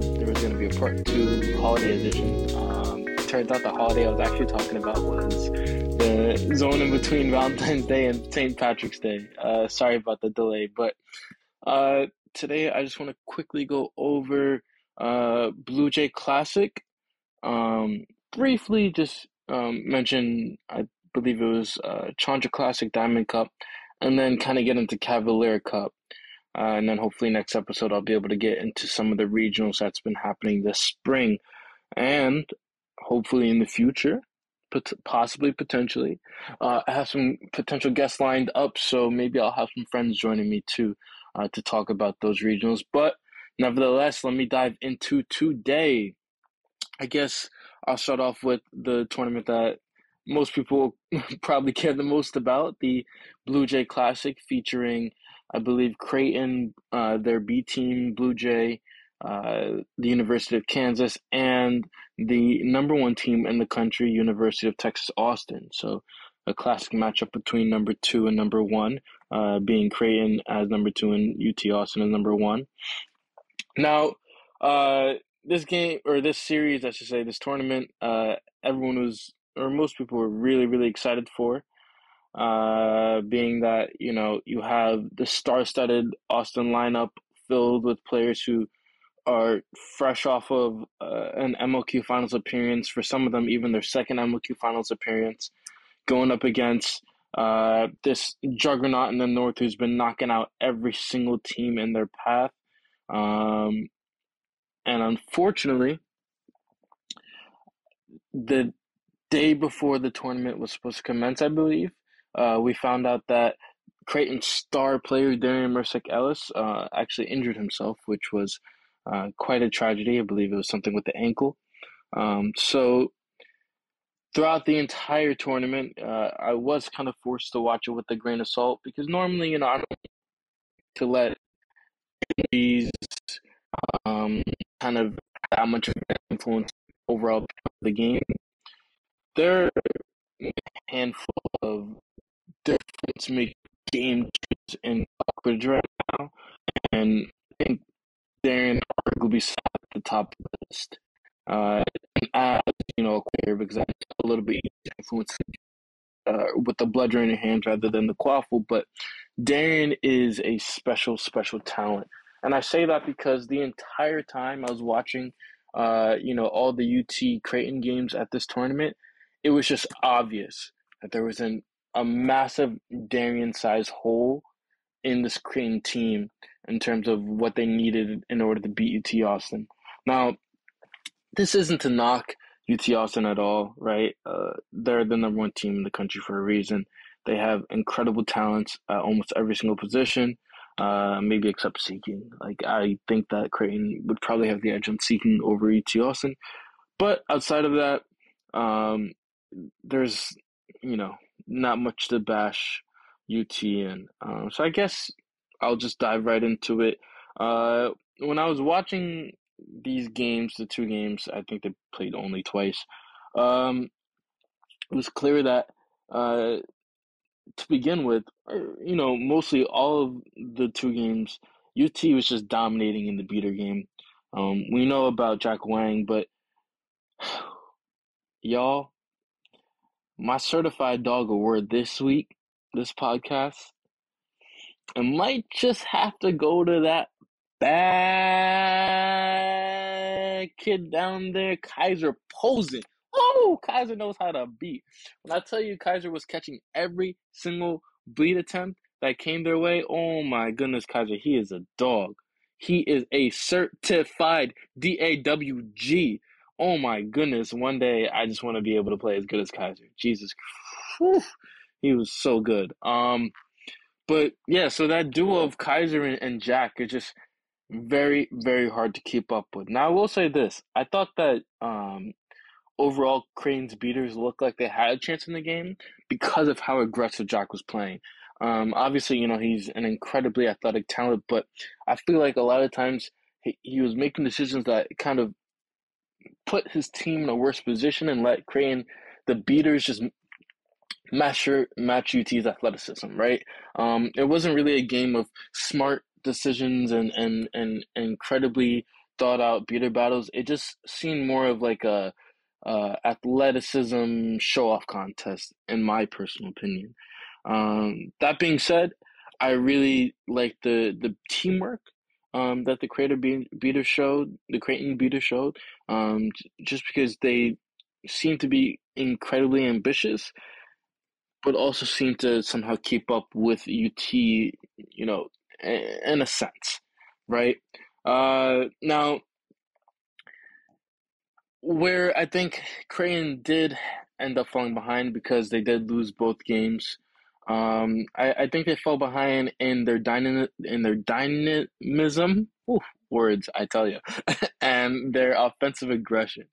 said there was going to be a part two holiday edition. Um, turns out the holiday I was actually talking about was the zone in between Valentine's Day and St. Patrick's Day. Uh, sorry about the delay, but uh, today I just want to quickly go over uh, Blue Jay Classic. Um, briefly, just um, mention I believe it was uh, Chandra Classic Diamond Cup, and then kind of get into Cavalier Cup. Uh, and then hopefully next episode I'll be able to get into some of the regionals that's been happening this spring, and hopefully in the future, pot- possibly potentially, uh, I have some potential guests lined up. So maybe I'll have some friends joining me too uh, to talk about those regionals. But nevertheless, let me dive into today. I guess I'll start off with the tournament that most people probably care the most about the Blue Jay Classic featuring, I believe, Creighton, uh, their B team, Blue Jay, uh, the University of Kansas, and the number one team in the country, University of Texas Austin. So a classic matchup between number two and number one, uh, being Creighton as number two and UT Austin as number one. Now, uh, this game or this series, I should say, this tournament, uh, everyone was or most people were really really excited for. Uh, being that you know you have the star-studded Austin lineup filled with players who are fresh off of uh, an MLQ Finals appearance. For some of them, even their second MLQ Finals appearance, going up against uh, this juggernaut in the North who's been knocking out every single team in their path. Um, and unfortunately, the day before the tournament was supposed to commence, I believe, uh, we found out that Creighton's star player Darian Mersick Ellis uh, actually injured himself, which was uh, quite a tragedy. I believe it was something with the ankle. Um, so throughout the entire tournament, uh, I was kind of forced to watch it with a grain of salt because normally, you know, I don't to let these um, kind of that much of an influence overall the game. There are a handful of difference make game in Quidditch right now, and I think Darren arguably sat at the top of the list. Uh, as you know, a player because I'm a little bit influenced uh, with the bludger in hands rather than the quaffle, but Darren is a special, special talent. And I say that because the entire time I was watching, uh, you know, all the UT Creighton games at this tournament, it was just obvious that there was an, a massive Darian size hole in this Creighton team in terms of what they needed in order to beat UT Austin. Now, this isn't to knock UT Austin at all, right? Uh, they're the number one team in the country for a reason. They have incredible talents at almost every single position, uh, maybe except seeking. Like I think that Creighton would probably have the edge on seeking over UT Austin, but outside of that, um, there's you know not much to bash UT in. Um, so I guess I'll just dive right into it. Uh, when I was watching these games, the two games, I think they played only twice. Um, it was clear that uh, to begin with, uh, you know, mostly all of the two games, UT was just dominating in the beater game. Um, we know about Jack Wang, but y'all, my certified dog award this week, this podcast, it might just have to go to that bad kid down there, Kaiser Posen. Oh, Kaiser knows how to beat. When I tell you Kaiser was catching every single bleed attempt that came their way, oh my goodness, Kaiser, he is a dog. He is a certified DAWG. Oh my goodness, one day I just want to be able to play as good as Kaiser. Jesus, whew, he was so good. Um, but yeah, so that duo of Kaiser and, and Jack is just very, very hard to keep up with. Now, I will say this: I thought that um, overall Creighton's beaters looked like they had a chance in the game because of how aggressive Jack was playing. Um, obviously, you know he's an incredibly athletic talent, but I feel like a lot of times he, he was making decisions that kind of put his team in a worse position and let Creighton, the beaters, just match match UT's athleticism, right? Um, it wasn't really a game of smart decisions and and and incredibly thought out beater battles. It just seemed more of like a uh, athleticism show off contest, in my personal opinion. Um, that being said, I really like the the teamwork um, that the Creighton Be- Beater showed, the Creighton Beater showed, um, just because they seem to be incredibly ambitious, but also seem to somehow keep up with UT, you know, in a sense, right? Uh, now, where I think Creighton did end up falling behind because they did lose both games. Um, I, I think they fell behind in their dyna- in their dynamism. Ooh, words, I tell you, and their offensive aggression,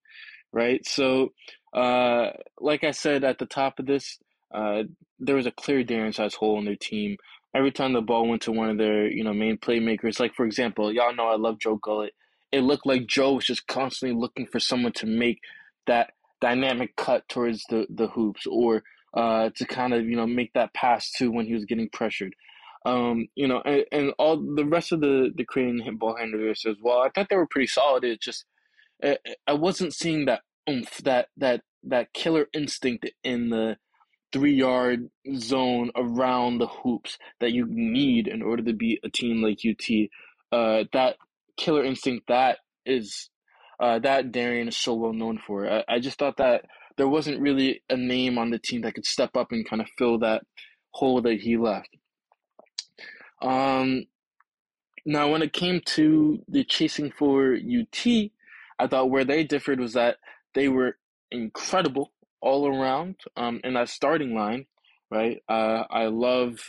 right? So, uh, like I said at the top of this, uh, there was a clear Darian size hole in their team. Every time the ball went to one of their, you know, main playmakers, like for example, y'all know I love Joe Gullett. It looked like Joe was just constantly looking for someone to make that dynamic cut towards the, the hoops or uh, to kind of you know make that pass to when he was getting pressured. Um, you know, and, and all the rest of the the Creighton ball handlers as well. I thought they were pretty solid. It just I wasn't seeing that oomph, that that that killer instinct in the three yard zone around the hoops that you need in order to beat a team like UT. Uh, that killer instinct that is uh, that Darian is so well known for. I, I just thought that there wasn't really a name on the team that could step up and kind of fill that hole that he left. Um, now, when it came to the chasing for UT, I thought where they differed was that they were incredible all around um, in that starting line, right? Uh, I love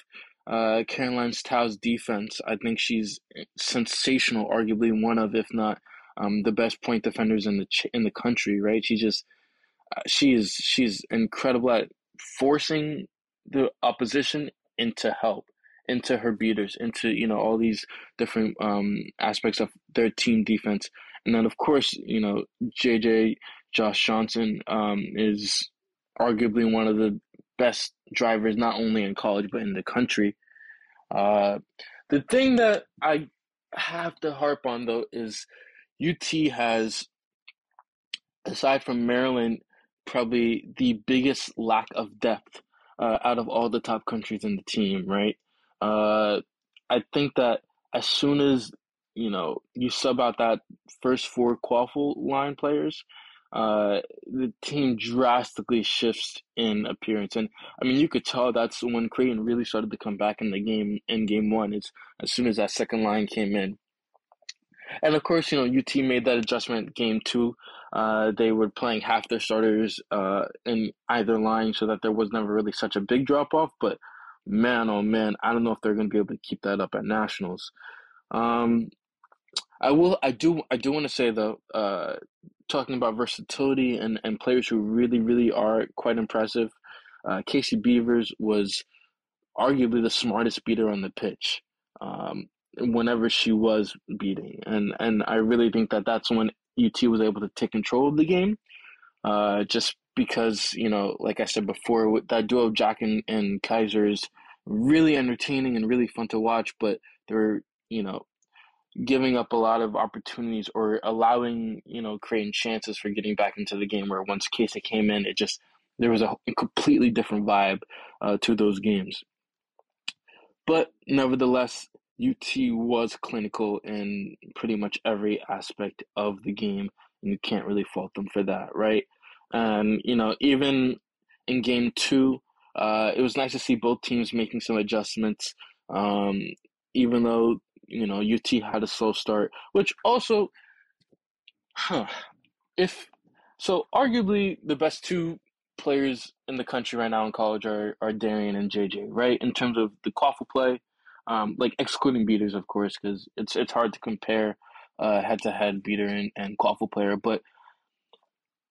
uh, Caroline Tao's defense. I think she's sensational, arguably one of, if not um, the best point defenders in the ch- in the country, right? She just uh, she is she's incredible at forcing the opposition into help, into her beaters, into you know all these different um, aspects of their team defense, and then of course you know JJ Josh Johnson um, is arguably one of the best drivers not only in college but in the country. Uh, the thing that I have to harp on though is UT has, aside from Maryland, probably the biggest lack of depth uh, out of all the top countries in the team, right? Uh, I think that as soon as you know you sub out that first four quaffle line players, uh, the team drastically shifts in appearance, and I mean you could tell that's when Creighton really started to come back in the game in game one. It's as soon as that second line came in. And of course, you know, UT made that adjustment game two. Uh, they were playing half their starters uh, in either line so that there was never really such a big drop off. But man, oh man, I don't know if they're going to be able to keep that up at nationals. Um, I will. I do. I do want to say though, uh, talking about versatility and, and players who really, really are quite impressive. Uh, Casey Beavers was arguably the smartest beater on the pitch. Um, whenever she was beating. And and I really think that that's when UT was able to take control of the game. Uh, just because you know, like I said before, that duo of Jack and, and Kaiser is really entertaining and really fun to watch. But they're you know giving up a lot of opportunities or allowing you know creating chances for getting back into the game. Where once Casey came in, it just there was a completely different vibe uh, to those games. But nevertheless, UT was clinical in pretty much every aspect of the game, and you can't really fault them for that, right? And you know, even in game two, uh, it was nice to see both teams making some adjustments. Um, even though you know UT had a slow start, which also, huh, if so, arguably the best two players in the country right now in college are, are Darian and JJ, right? In terms of the quaffle play um, like excluding beaters, of course, because it's it's hard to compare head to head beater and, and quaffle player. But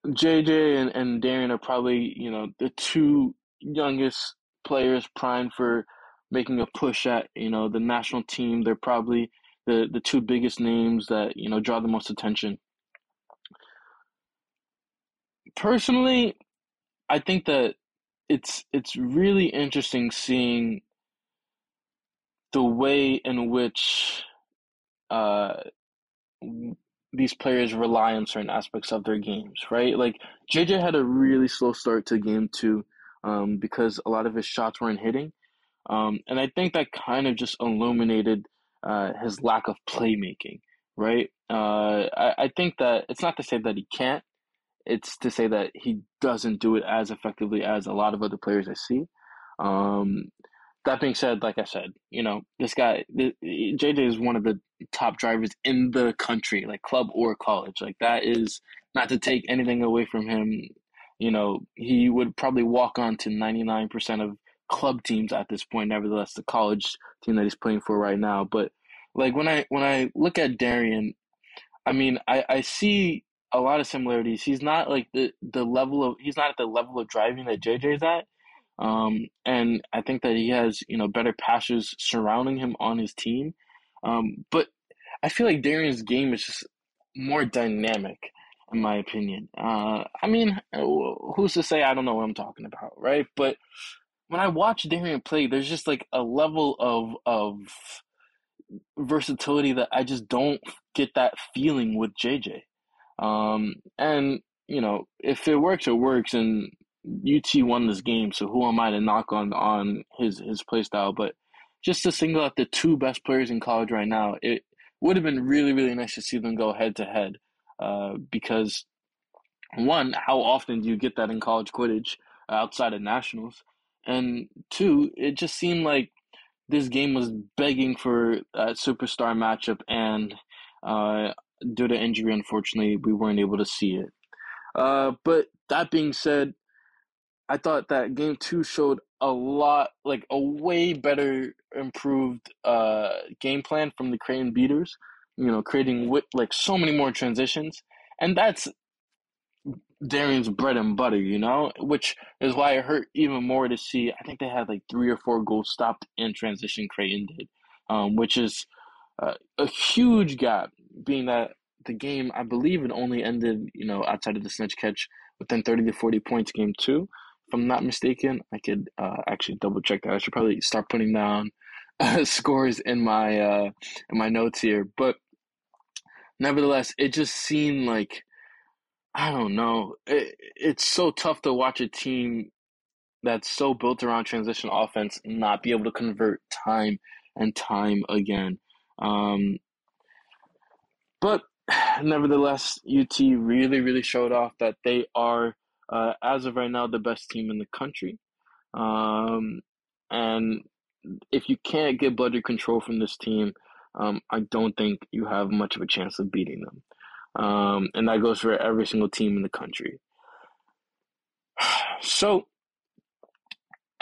JJ and, and Darian are probably you know the two youngest players primed for making a push at you know the national team. They're probably the the two biggest names that you know draw the most attention. Personally, I think that it's it's really interesting seeing the way in which uh, these players rely on certain aspects of their games, right? Like JJ had a really slow start to game two um, because a lot of his shots weren't hitting. Um, and I think that kind of just illuminated uh, his lack of playmaking, right? Uh, I, I think that it's not to say that he can't, it's to say that he doesn't do it as effectively as a lot of other players I see. Um, that being said, like I said, you know, this guy, JJ is one of the top drivers in the country, like club or college. Like that is not to take anything away from him. You know, he would probably walk on to 99% of club teams at this point, nevertheless, the college team that he's playing for right now. But like when I when I look at Darian, I mean, I, I see a lot of similarities. He's not like the the level of he's not at the level of driving that JJ's at. Um, and I think that he has, you know, better passers surrounding him on his team. Um, but I feel like Darian's game is just more dynamic, in my opinion. Uh, I mean, who's to say I don't know what I'm talking about, right? But when I watch Darian play, there's just like a level of of versatility that I just don't get that feeling with JJ. Um, and you know, if it works, it works, and UT won this game, so who am I to knock on on his his play style? But just to single out the two best players in college right now, it would have been really really nice to see them go head to head, uh, because one, how often do you get that in college Quidditch outside of nationals? And two, it just seemed like this game was begging for a superstar matchup, and uh, due to injury, unfortunately, we weren't able to see it. Uh, but that being said, I thought that game two showed a lot, like a way better improved uh, game plan from the Creighton beaters. You know, creating with like so many more transitions, and that's Darian's bread and butter. You know, which is why it hurt even more to see. I think they had like three or four goals stopped in transition. Creighton did, um, which is uh, a huge gap, being that the game I believe it only ended, you know, outside of the snitch catch within thirty to forty points. Game two if I'm not mistaken. I could uh, actually double check that. I should probably start putting down uh, scores in my uh, in my notes here. But nevertheless, it just seemed like I don't know. It, it's so tough to watch a team that's so built around transition offense not be able to convert time and time again. Um, but nevertheless, UT really, really showed off that they are uh, as of right now, the best team in the country. Um, and if you can't get bludger control from this team, um, I don't think you have much of a chance of beating them. Um, and that goes for every single team in the country. So,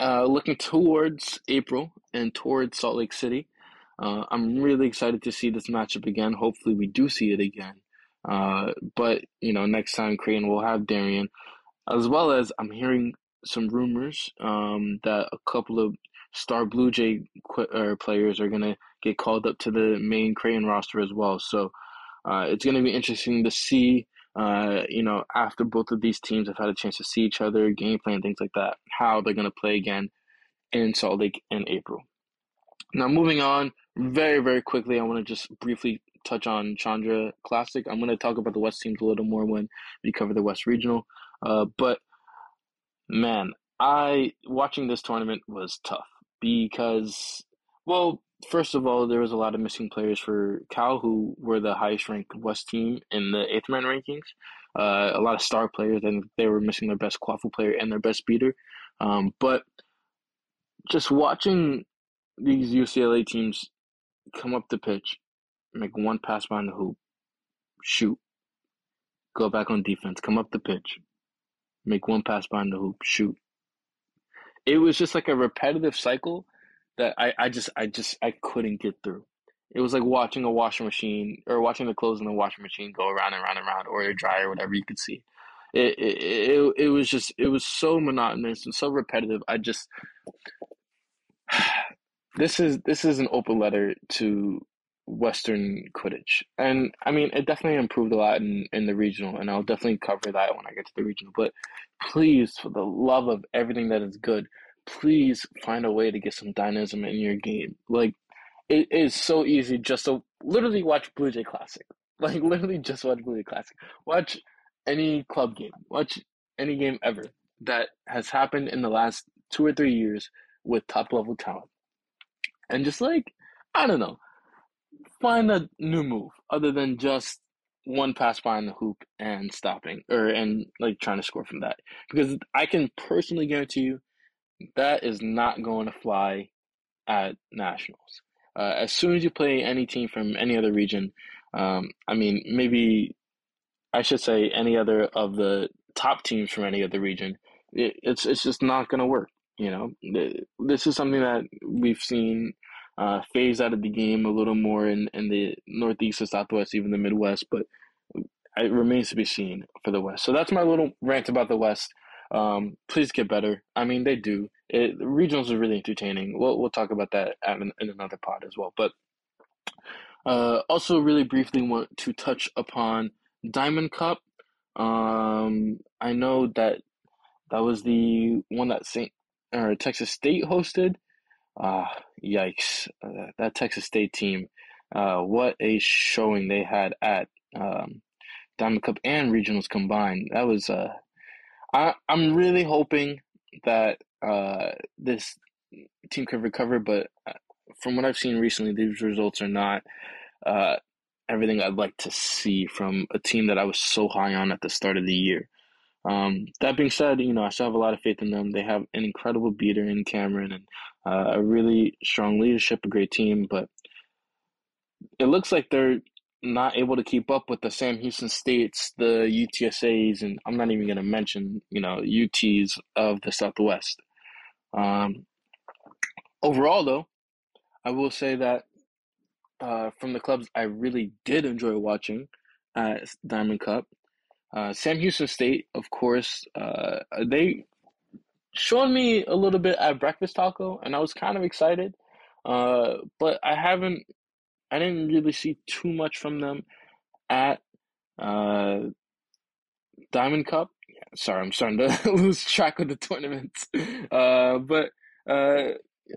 uh, looking towards April and towards Salt Lake City, uh, I'm really excited to see this matchup again. Hopefully, we do see it again. Uh, but you know, next time Creighton will have Darian as well as I'm hearing some rumors um, that a couple of star Blue Jay qu- uh, players are going to get called up to the main Creighton roster as well. So uh, it's going to be interesting to see, uh, you know, after both of these teams have had a chance to see each other, game plan, things like that, how they're going to play again in Salt Lake in April. Now, moving on very, very quickly, I want to just briefly touch on Chandra Classic. I'm going to talk about the West teams a little more when we cover the West Regional. Uh, but man, I watching this tournament was tough because, well, first of all, there was a lot of missing players for Cal, who were the highest ranked West team in the eighth man rankings. Uh, a lot of star players, and they were missing their best quaffle player and their best beater. Um, but just watching these UCLA teams come up the pitch, make one pass behind the hoop, shoot, go back on defense, come up the pitch, make one pass behind the hoop, shoot. It was just like a repetitive cycle that I, I just I just I couldn't get through. It was like watching a washing machine or watching the clothes in the washing machine go around and around and around, or a dryer, whatever you could see. It, it it it was just it was so monotonous and so repetitive. I just this is this is an open letter to Western Quidditch. And I mean, it definitely improved a lot in, in the regional, and I'll definitely cover that when I get to the regional. But please, for the love of everything that is good, please find a way to get some dynamism in your game. Like, it is so easy just to literally watch Blue Jay Classic. Like, literally just watch Blue Jay Classic. Watch any club game, watch any game ever that has happened in the last two or three years with top level talent. And just like, I don't know, find a new move other than just one pass behind the hoop and stopping or and like trying to score from that. Because I can personally guarantee you that is not going to fly at nationals. Uh, as soon as you play any team from any other region, um, I mean, maybe I should say any other of the top teams from any other region, it, it's it's just not going to work. You know, this is something that we've seen uh, phase out of the game a little more in, in the Northeast and Southwest, even the Midwest, but it remains to be seen for the West. So that's my little rant about the West. Um, please get better. I mean, they do. It, regionals are really entertaining. We'll, we'll talk about that in, in another pod as well. But uh, also, really briefly, want to touch upon Diamond Cup. Um, I know that that was the one that Saint or Texas State hosted. Ah, yikes! Uh, that Texas State team, uh, what a showing they had at um, Diamond Cup and regionals combined. That was uh, I I'm really hoping that uh this team could recover, but uh, from what I've seen recently, these results are not uh everything I'd like to see from a team that I was so high on at the start of the year. Um, that being said, you know, I still have a lot of faith in them. They have an incredible beater in Cameron and uh, a really strong leadership, a great team, but it looks like they're not able to keep up with the Sam Houston States, the UTSAs, and I'm not even going to mention, you know, UTs of the Southwest. Um, overall, though, I will say that uh, from the clubs I really did enjoy watching at Diamond Cup, uh, Sam Houston State, of course, uh, they showed me a little bit at Breakfast Taco, and I was kind of excited. Uh, but I haven't, I didn't really see too much from them at uh, Diamond Cup. Yeah, sorry, I'm starting to lose track of the tournaments. Uh, but uh,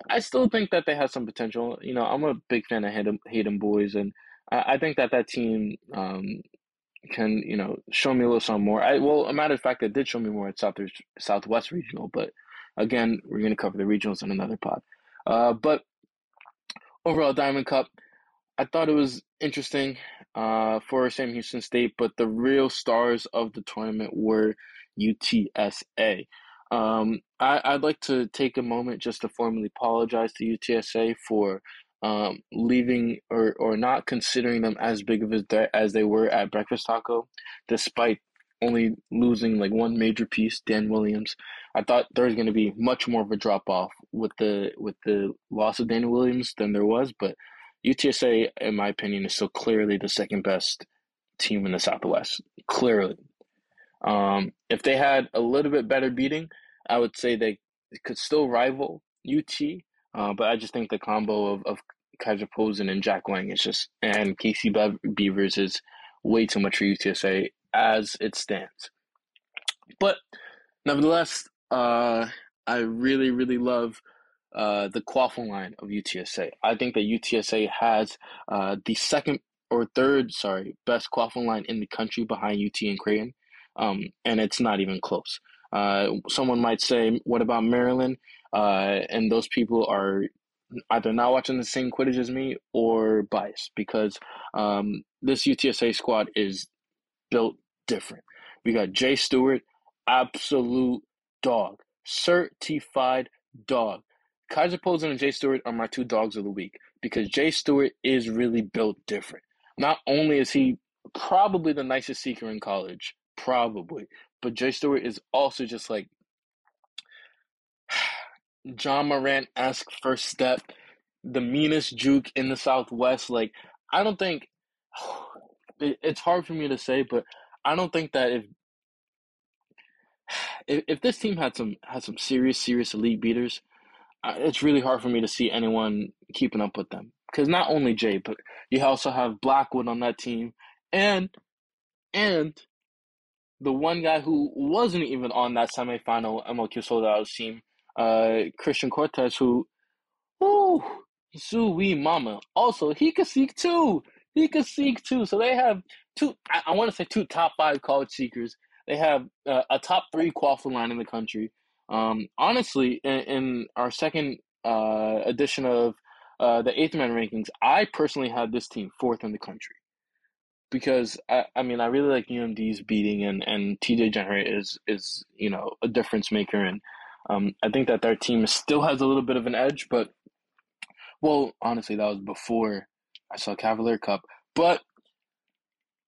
I still think that they have some potential. You know, I'm a big fan of Hayden, Hayden Boys, and I, I think that that team um, can you know show me a little something more. I well, a matter of fact, it did show me more at South Southwest Regional, but again, we're going to cover the regionals in another pod. Uh, but overall, Diamond Cup, I thought it was interesting uh, for Sam Houston State, but the real stars of the tournament were UTSA. Um, I, would like to take a moment just to formally apologize to UTSA for um, leaving or, or not considering them as big of a threat as they were at Breakfast Taco, despite only losing like one major piece, Dan Williams. I thought there was going to be much more of a drop off with the with the loss of Dan Williams than there was, but UTSA, in my opinion, is still clearly the second best team in the Southwest. Clearly, um, if they had a little bit better beating, I would say they could still rival UT. Uh, but I just think the combo of, of Kaiser Posen and Jack Wang is just and Casey Beavers is way too much for UTSA as it stands. But nevertheless, uh, I really really love uh, the quaffle line of UTSA. I think that UTSA has uh, the second or third, sorry, best quaffle line in the country behind UT and Creighton, um, and it's not even close. Uh, someone might say, "What about Maryland?" Uh, and those people are either not watching the same Quidditch as me or biased because um, this UTSA squad is built different. We got Jay Stewart, absolute dog, certified dog. Kaiser Posen and Jay Stewart are my two dogs of the week because Jay Stewart is really built different. Not only is he probably the nicest seeker in college, probably, but Jay Stewart is also just like Ja Morant esque first step, the meanest juke in the Southwest. Like, I don't think it's hard for me to say, but I don't think that if if, if this team had some had some serious serious elite beaters, it's really hard for me to see anyone keeping up with them. because not only Jay, but you also have Blackwood on that team, and and the one guy who wasn't even on that semifinal MLQ Soldiers team, uh, Christian Cortez, who, oh, Zooey Mama. Also, he could seek too. He could seek too. So they have two. I, I want to say two top five college seekers. They have uh, a top three quaffle line in the country. Um, honestly, in, in, our second uh, edition of uh, the eighth man rankings, I personally had this team fourth in the country because I, I mean I really like UMD's beating and and TJ Jenner is is you know a difference maker and um, I think that their team still has a little bit of an edge, but well, honestly, that was before I saw Cavalier Cup, but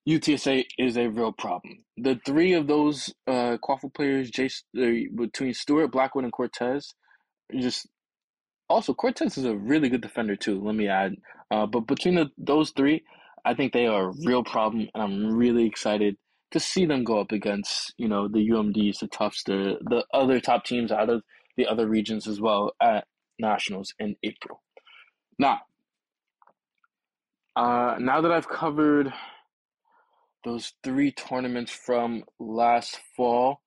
UTSA is a real problem. The three of those uh, quaffle players, Jace, uh, between Stewart, Blackwood, and Cortez, just also Cortez is a really good defender too. Let me add, uh, but between the, those three, I think they are a real problem, and I'm really excited to see them go up against you know the UMDs, the Tufts, the the other top teams out of the other regions as well at nationals in April. Now, uh, now that I've covered those three tournaments from last fall,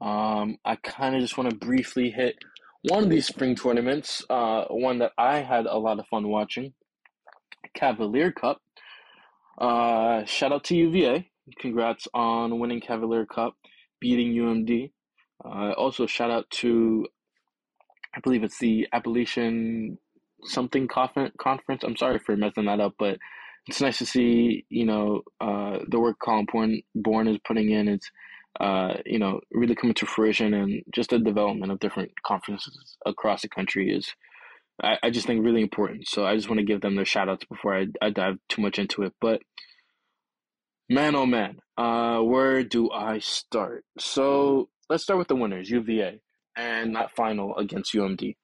um, I kind of just want to briefly hit one of these spring tournaments, uh, one that I had a lot of fun watching, Cavalier Cup. Uh, shout out to UVA. Congrats on winning Cavalier Cup, beating UMD. Uh, also, shout out to, I believe it's the Appalachian something conference. I'm sorry for messing that up, but it's nice to see, you know, uh, the work Colin Bourne, is putting in. It's, uh, you know, really coming to fruition and just the development of different conferences across the country is, I, I just think, really important. So I just want to give them their shout outs before I, I dive too much into it. But man, oh man, uh, where do I start? So let's start with the winners, UVA, and that final against UMD.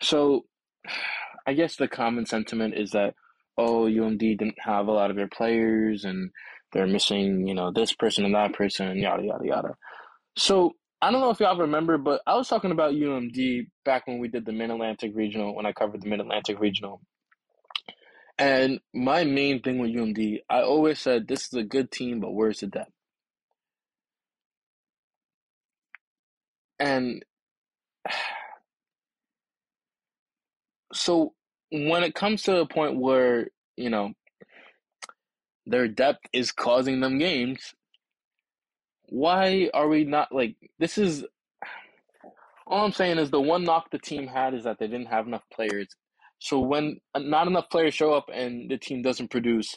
So I guess the common sentiment is that oh UMD didn't have a lot of their players and they're missing you know this person and that person and yada yada yada. So I don't know if y'all remember, but I was talking about UMD back when we did the Mid Atlantic Regional, when I covered the Mid Atlantic Regional. And my main thing with UMD, I always said this is a good team, but where's the depth? And so when it comes to a point where, you know, their depth is causing them games, why are we not like this is all I'm saying is the one knock the team had is that they didn't have enough players. So when not enough players show up and the team doesn't produce,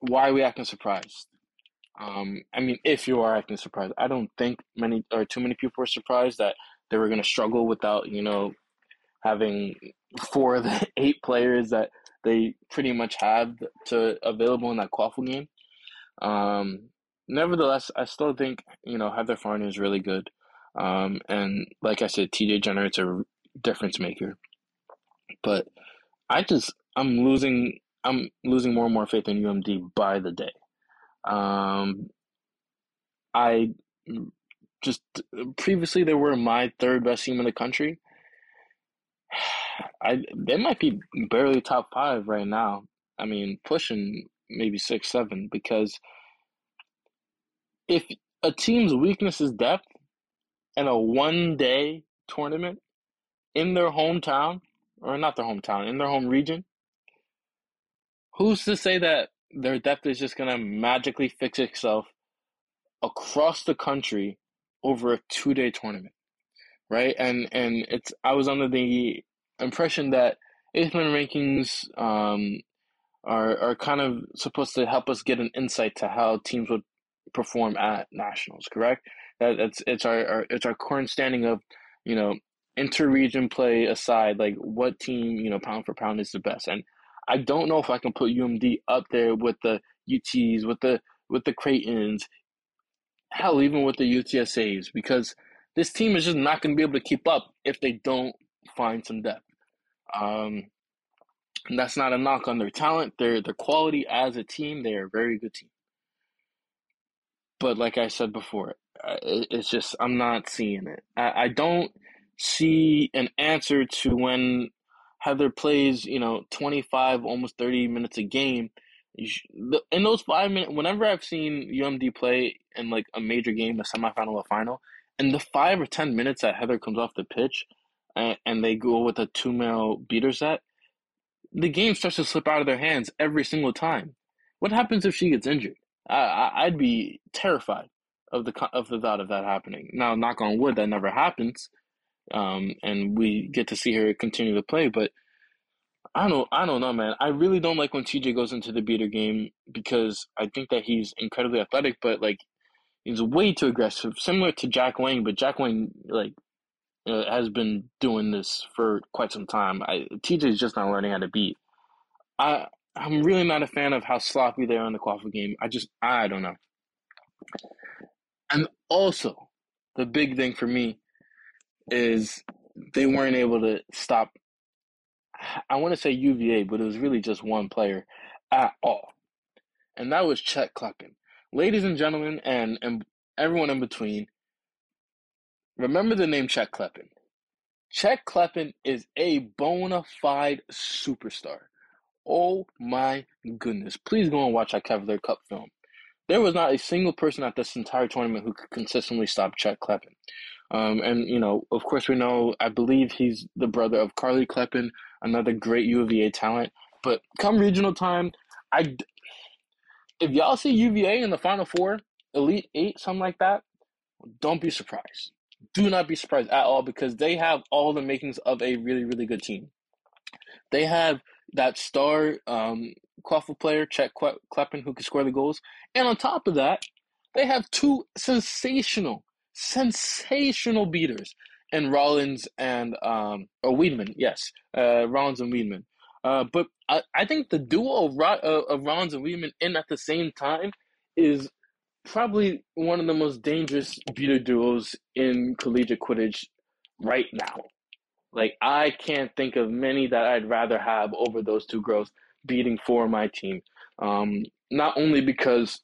why are we acting surprised? Um, I mean, if you are acting surprised, I don't think many or too many people were surprised that they were going to struggle without you know having four of the eight players that they pretty much have to available in that quaffle game. Um, nevertheless, I still think you know Heather Farn is really good, um, and like I said, TJ Jenner is a difference maker. But I just I'm losing I'm losing more and more faith in UMD by the day. Um, I just previously they were my third best team in the country. I they might be barely top five right now. I mean, pushing maybe six, seven, because if a team's weakness is depth and a one day tournament in their hometown, or not their hometown, in their home region, who's to say that their depth is just gonna magically fix itself across the country over a two day tournament? Right? And and it's I was under the impression that eighth man rankings um, are are kind of supposed to help us get an insight to how teams would perform at nationals. Correct? That it's it's our, our it's our current standing of you know inter-region play aside, like what team you know pound for pound is the best, and I don't know if I can put UMD up there with the UTs, with the with the Creightons, hell, even with the UTSAs, because this team is just not going to be able to keep up if they don't find some depth. Um, that's not a knock on their talent. Their their quality as a team, they are a very good team. But like I said before, it's just I'm not seeing it. I, I don't see an answer to when Heather plays, you know, 25, almost 30 minutes a game. In those five minutes, whenever I've seen UMD play in like a major game, a semifinal, or final, in the five or 10 minutes that Heather comes off the pitch and, and they go with a two male beater set, the game starts to slip out of their hands every single time. What happens if she gets injured? I, I'd be terrified of the of the thought of that happening. Now, knock on wood, that never happens, um, and we get to see her continue to play. But I don't, I don't know, man. I really don't like when TJ goes into the beater game because I think that he's incredibly athletic, but like he's way too aggressive, similar to Jack Wang. But Jack Wang, like, uh, has been doing this for quite some time. I, TJ is just not learning how to beat. I, I'm really not a fan of how sloppy they are in the quaffle game. I just, I don't know. And also, the big thing for me is they weren't able to stop. I want to say UVA, but it was really just one player at all, and that was Chet Kleppen. Ladies and gentlemen, and and everyone in between, remember the name Chet Kleppen. Chet Kleppen is a bona fide superstar. Oh my goodness! Please go and watch that Cavalier Cup film. There was not a single person at this entire tournament who could consistently stop Chet Kleppen. Um, and, you know, of course, we know, I believe he's the brother of Carly Kleppen, another great UVA talent. But come regional time, I, if y'all see UVA in the Final Four, Elite Eight, something like that, don't be surprised. Do not be surprised at all because they have all the makings of a really, really good team. They have that star um, quaffle player, Chet Kleppen, who can score the goals. And on top of that, they have two sensational, sensational beaters and Rollins and um, or Weedman, yes, uh, Rollins and Weedman. Uh, but I, I think the duo of, uh, of Rollins and Weedman in at the same time is probably one of the most dangerous beater duos in collegiate Quidditch right now. Like I can't think of many that I'd rather have over those two girls beating for my team. Um, not only because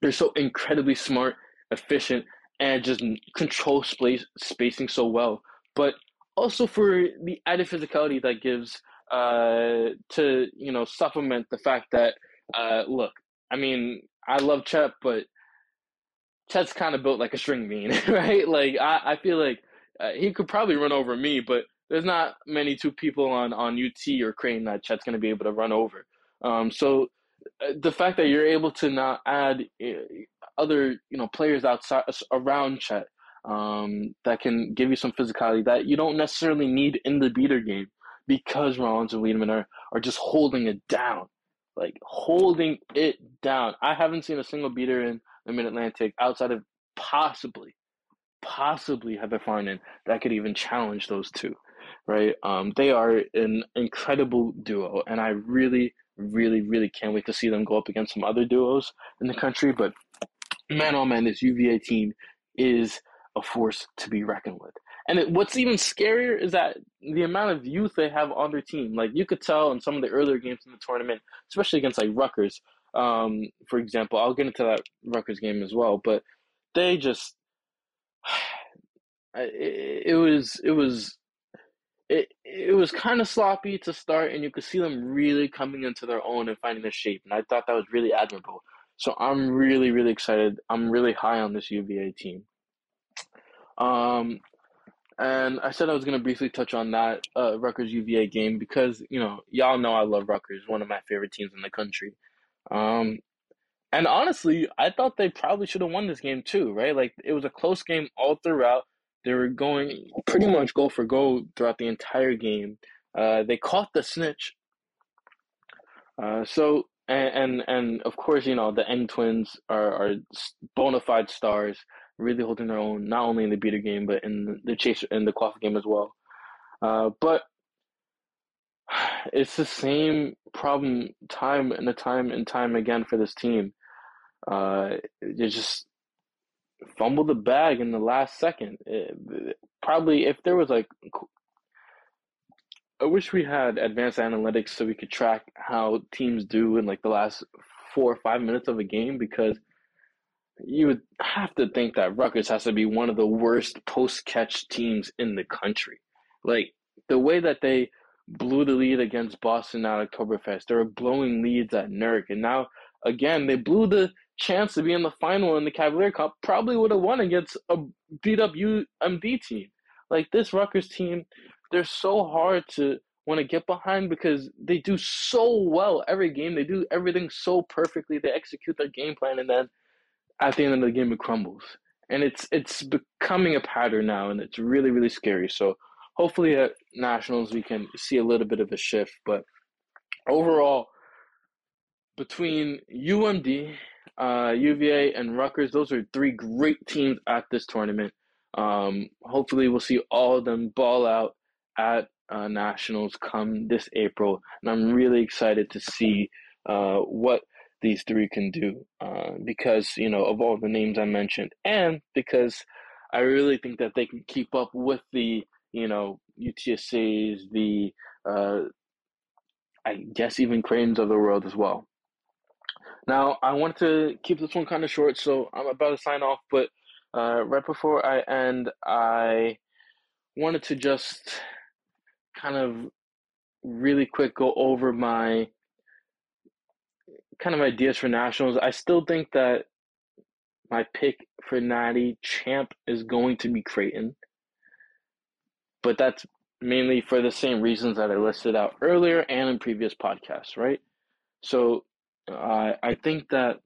they're so incredibly smart, efficient, and just control space spacing so well, but also for the added physicality that gives uh, to you know supplement the fact that uh, look, I mean, I love Chet, but Chet's kind of built like a string bean, right? Like I, I feel like uh, he could probably run over me, but there's not many two people on on UT or Creighton that Chet's going to be able to run over. Um, so uh, the fact that you're able to now add uh, other you know players outside around Chet um, that can give you some physicality that you don't necessarily need in the beater game because Rollins and Wiedemann are are just holding it down, like holding it down. I haven't seen a single beater in the Mid Atlantic outside of possibly possibly Heather Farnan that could even challenge those two, right? Um, they are an incredible duo, and I really, really, really can't wait to see them go up against some other duos in the country. But man, oh man, this UVA team is a force to be reckoned with. And it, what's even scarier is that the amount of youth they have on their team. Like you could tell in some of the earlier games in the tournament, especially against like Rutgers, um, for example. I'll get into that Rutgers game as well, but they just it, it was it was it it was kind of sloppy to start, and you could see them really coming into their own and finding their shape. And I thought that was really admirable. So I'm really really excited. I'm really high on this UVA team. Um, and I said I was gonna briefly touch on that uh, Rutgers UVA game because you know y'all know I love Rutgers, one of my favorite teams in the country. Um, and honestly, I thought they probably should have won this game too, right? Like it was a close game all throughout. They were going pretty much goal for goal throughout the entire game. Uh, they caught the snitch. Uh, so and, and and of course, you know the N twins are are bona fide stars, really holding their own not only in the beater game but in the chase in the quaff game as well. Uh, but it's the same problem time and time and time again for this team. Uh, they just fumble the bag in the last second. It, probably if there was like, I wish we had advanced analytics so we could track how teams do in like the last four or five minutes of a game because you would have to think that Rutgers has to be one of the worst post catch teams in the country. Like the way that they blew the lead against Boston at Oktoberfest. They were blowing leads at NERC, and now again they blew the chance to be in the final in the Cavalier Cup. Probably would have won against a UMD team. Like this Rutgers team, they're so hard to want to get behind because they do so well every game. They do everything so perfectly. They execute their game plan, and then at the end of the game, it crumbles. And it's it's becoming a pattern now, and it's really really scary. So hopefully at nationals we can see a little bit of a shift. But overall, between UMD, uh, UVA, and Rutgers, those are three great teams at this tournament. Um, hopefully, we'll see all of them ball out at uh, nationals come this April, and I'm really excited to see uh, what these three can do uh, because you know of all the names I mentioned, and because I really think that they can keep up with the you know UTSA's, the uh, I guess even Creightons of the world as well. Now I want to keep this one kind of short, so I'm about to sign off, but uh, right before I end, I wanted to just kind of really quick go over my kind of ideas for nationals. I still think that my pick for Natty champ is going to be Creighton, but that's mainly for the same reasons that I listed out earlier and in previous podcasts, right? So uh, I think that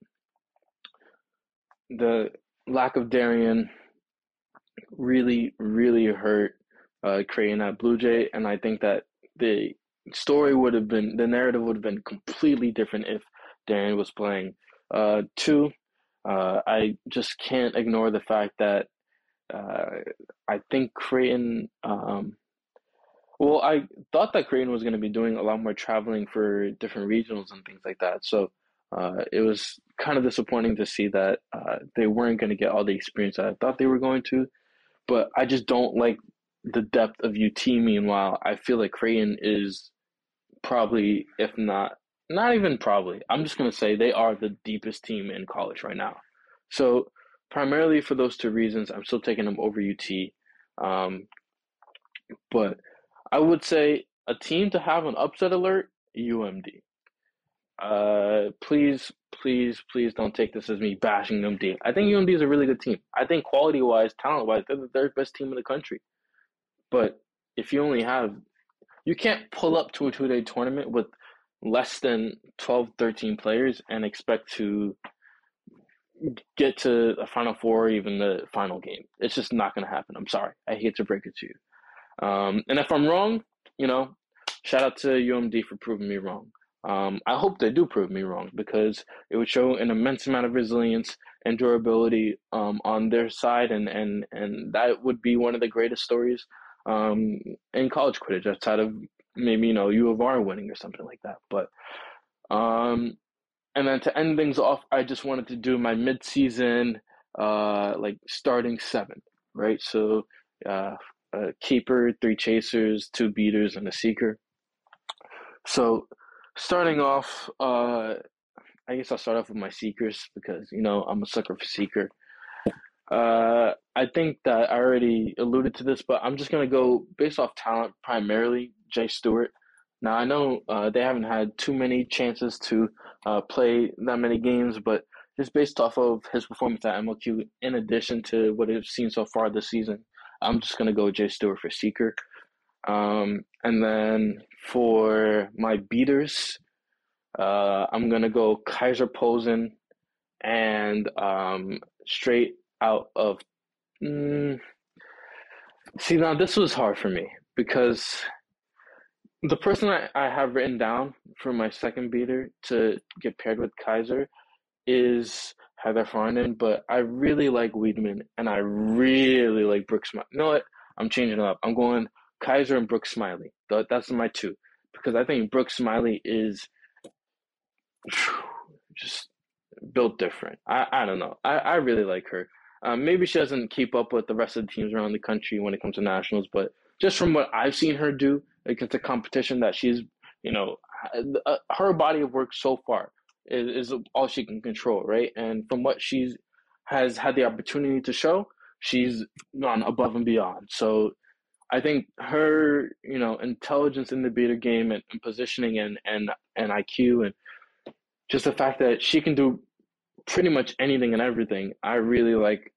the lack of Darian really, really hurt uh, Creighton that Blue Jay, and I think that the story would have been the narrative would have been completely different if Darian was playing. Uh, two, uh, I just can't ignore the fact that uh, I think Creighton. Um, well, I thought that Creighton was going to be doing a lot more traveling for different regionals and things like that. So uh, it was kind of disappointing to see that uh, they weren't going to get all the experience that I thought they were going to. But I just don't like the depth of UT. Meanwhile, I feel like Creighton is probably, if not, not even probably. I'm just gonna say they are the deepest team in college right now. So primarily for those two reasons, I'm still taking them over UT. Um, but I would say a team to have an upset alert, UMD. Uh, please, please, please don't take this as me bashing UMD. I think UMD is a really good team. I think quality wise, talent wise, they're the third best team in the country. But if you only have, you can't pull up to a two day tournament with less than 12, 13 players and expect to get to a final four or even the final game. It's just not going to happen. I'm sorry. I hate to break it to you. Um, and if I'm wrong, you know, shout out to UMD for proving me wrong. Um, I hope they do prove me wrong because it would show an immense amount of resilience and durability um, on their side, and, and, and that would be one of the greatest stories um, in college Quidditch outside of maybe you know U of R winning or something like that. But um, and then to end things off, I just wanted to do my mid-season uh, like starting seven, right? So uh, a keeper, three chasers, two beaters, and a seeker. So starting off, uh, I guess I'll start off with my seekers because you know I'm a sucker for seeker. Uh, I think that I already alluded to this, but I'm just gonna go based off talent primarily. Jay Stewart. Now I know uh, they haven't had too many chances to uh, play that many games, but just based off of his performance at MLQ, in addition to what I've seen so far this season, I'm just gonna go Jay Stewart for Seeker. Um, and then for my beaters, uh, I'm gonna go Kaiser Polzin and um, straight out of. Mm, see, now this was hard for me because the person I, I have written down for my second beater to get paired with Kaiser is Heather Farnan, but I really like Weidman and I really like Brooks. Smiley. You know what? I'm changing it up. I'm going Kaiser and Brooks Smiley. That's my two because I think Brooks Smiley is just built different. I, I don't know. I, I really like her. Um, maybe she doesn't keep up with the rest of the teams around the country when it comes to nationals, but just from what I've seen her do against the competition that she's, you know, uh, her body of work so far is, is all she can control, right? And from what she's has had the opportunity to show, she's gone above and beyond. So I think her, you know, intelligence in the beater game and, and positioning and, and and IQ and just the fact that she can do pretty much anything and everything. I really like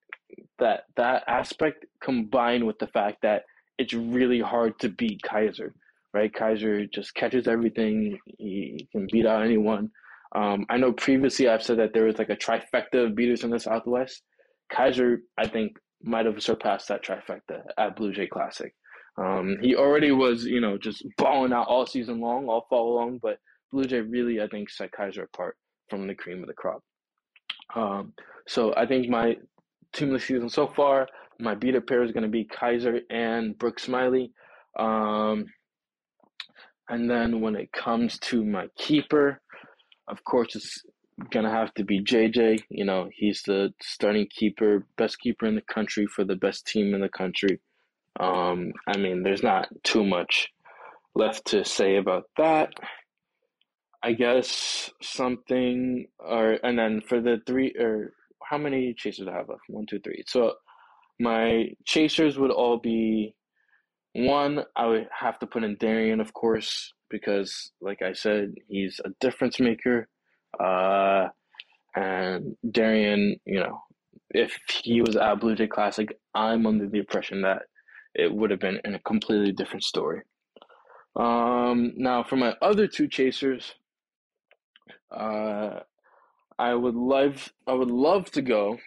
that that aspect combined with the fact that it's really hard to beat Kaiser, right? Kaiser just catches everything. He, he can beat out anyone. Um, I know previously I've said that there was like a trifecta of beaters in the Southwest. Kaiser, I think, might have surpassed that trifecta at Blue Jay Classic. Um, he already was, you know, just balling out all season long, all fall long, but Blue Jay really, I think, set Kaiser apart from the cream of the crop. Um, so I think my team of the season so far, my beater pair is going to be Kaiser and Brooke Smiley. Um, and then when it comes to my keeper, of course, it's gonna have to be JJ. You know, he's the starting keeper, best keeper in the country for the best team in the country. Um, I mean, there's not too much left to say about that. I guess something, or and then for the three, or how many chasers I have left? One, two, three. So my chasers would all be one. I would have to put in Darian, of course, because, like I said, he's a difference maker. Uh, and Darian, you know, if he was at Blue Jay Classic, I'm under the impression that it would have been in a completely different story. Um, now, for my other two chasers, uh, I would love I would love to go.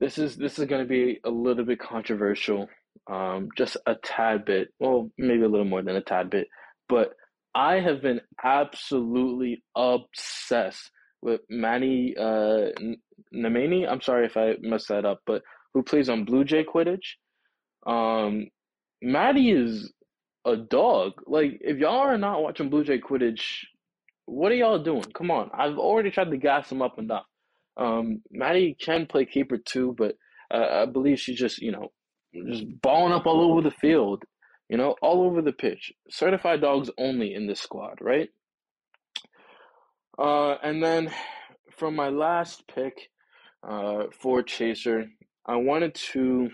This is this is going to be a little bit controversial, um, just a tad bit. Well, maybe a little more than a tad bit, but I have been absolutely obsessed with Manny uh, Nemani. I'm sorry if I messed that up, but who plays on Blue Jay Quidditch. Um, Maddie is a dog. Like, if y'all are not watching Blue Jay Quidditch, what are y'all doing? Come on. I've already tried to gas him up enough. Um, Maddie can play keeper too, but uh, I believe she's just, you know, just balling up all over the field, you know, all over the pitch. Certified dogs only in this squad, right? Uh, and then from my last pick uh, for Chaser, I wanted to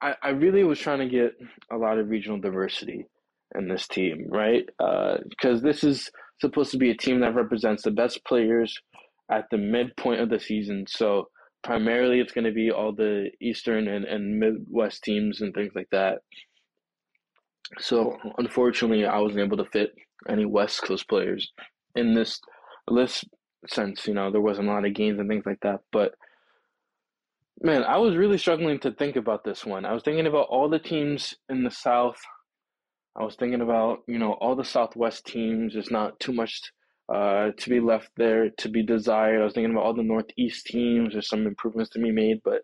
I, I really was trying to get a lot of regional diversity in this team, right? Because uh, this is supposed to be a team that represents the best players at the midpoint of the season. So primarily it's going to be all the Eastern and, and Midwest teams and things like that. So unfortunately, I wasn't able to fit any West Coast players in this list sense. You know, there wasn't a lot of games and things like that. But Man, I was really struggling to think about this one. I was thinking about all the teams in the South. I was thinking about, you know, all the Southwest teams. There's not too much uh, to be left there to be desired. I was thinking about all the Northeast teams. There's some improvements to be made. But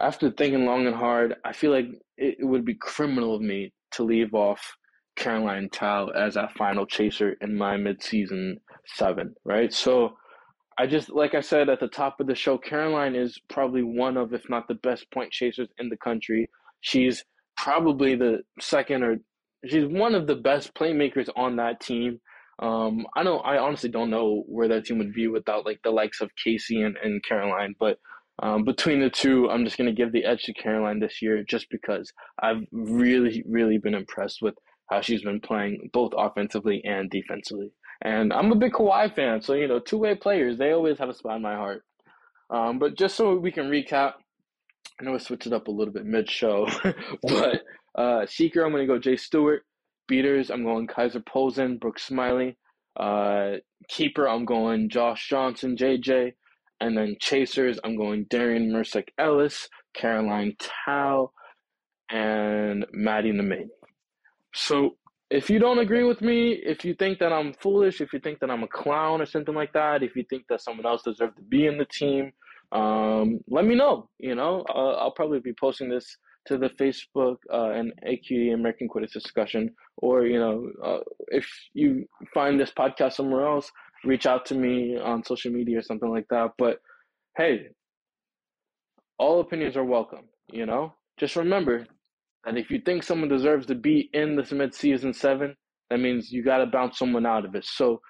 after thinking long and hard, I feel like it, would be criminal of me to leave off Caroline Tao as that final chaser in my midseason seven, right? So I just like I said at the top of the show, Caroline is probably one of, if not the best point chasers in the country. She's probably the second or she's one of the best playmakers on that team. Um, I don't I honestly don't know where that team would be without like the likes of Casey and, and Caroline, but um, between the two, I'm just gonna give the edge to Caroline this year just because I've really, really been impressed with how she's been playing both offensively and defensively. And I'm a big Kawhi fan, so you know, two way players they always have a spot in my heart. Um, but just so we can recap, I know I switched it up a little bit mid show, but uh, Seeker I'm going to go Jay Stewart. Beaters I'm going Kaiser Polzin, Brooke Smiley. Uh, keeper I'm going Josh Johnson, JJ. And then Chasers I'm going Darian Mersick Ellis, Caroline Tao, and Maddie Nemani. So if you don't agree with me, if you think that I'm foolish, if you think that I'm a clown or something like that, if you think that someone else deserves to be in the team, um, let me know. You know, uh, I'll probably be posting this to the Facebook uh, and AQE American Quidditch discussion, or you know, uh, if you find this podcast somewhere else, reach out to me on social media or something like that. But hey, all opinions are welcome. You know, just remember and if you think someone deserves to be in this mid-season seven, that means you got to bounce someone out of it. So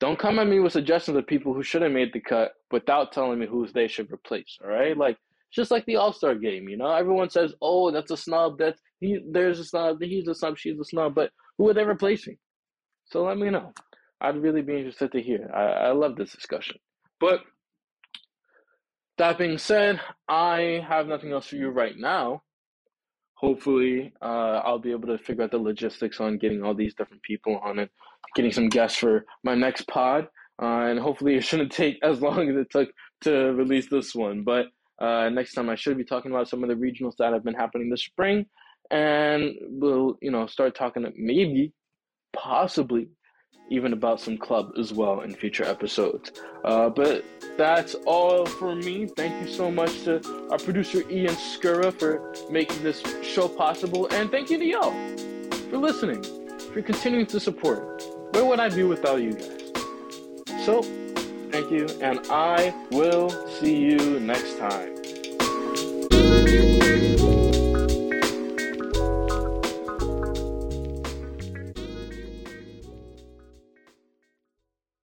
don't come at me with suggestions of people who should have made the cut without telling me who they should replace. All right, like It's just like the All Star game, you know. Everyone says, "Oh, that's a snub. That's he. There's a snub. He's a snub. She's a snub." But who are they replacing? So let me know. I'd really be interested to hear. I, I love this discussion. But that being said, I have nothing else for you right now. Hopefully, uh, I'll be able to figure out the logistics on getting all these different people on it, getting some guests for my next pod. Uh, and hopefully, it shouldn't take as long as it took to release this one. But uh, next time, I should be talking about some of the regionals that have been happening this spring, and we'll you know start talking maybe, possibly, even about some club as well in future episodes. Uh, but that's all for me. Thank you so much to our producer Ian Skura for making this show possible, and thank you to y'all for listening, for continuing to support. Where would I be without you guys? So, thank you, and I will see you next time.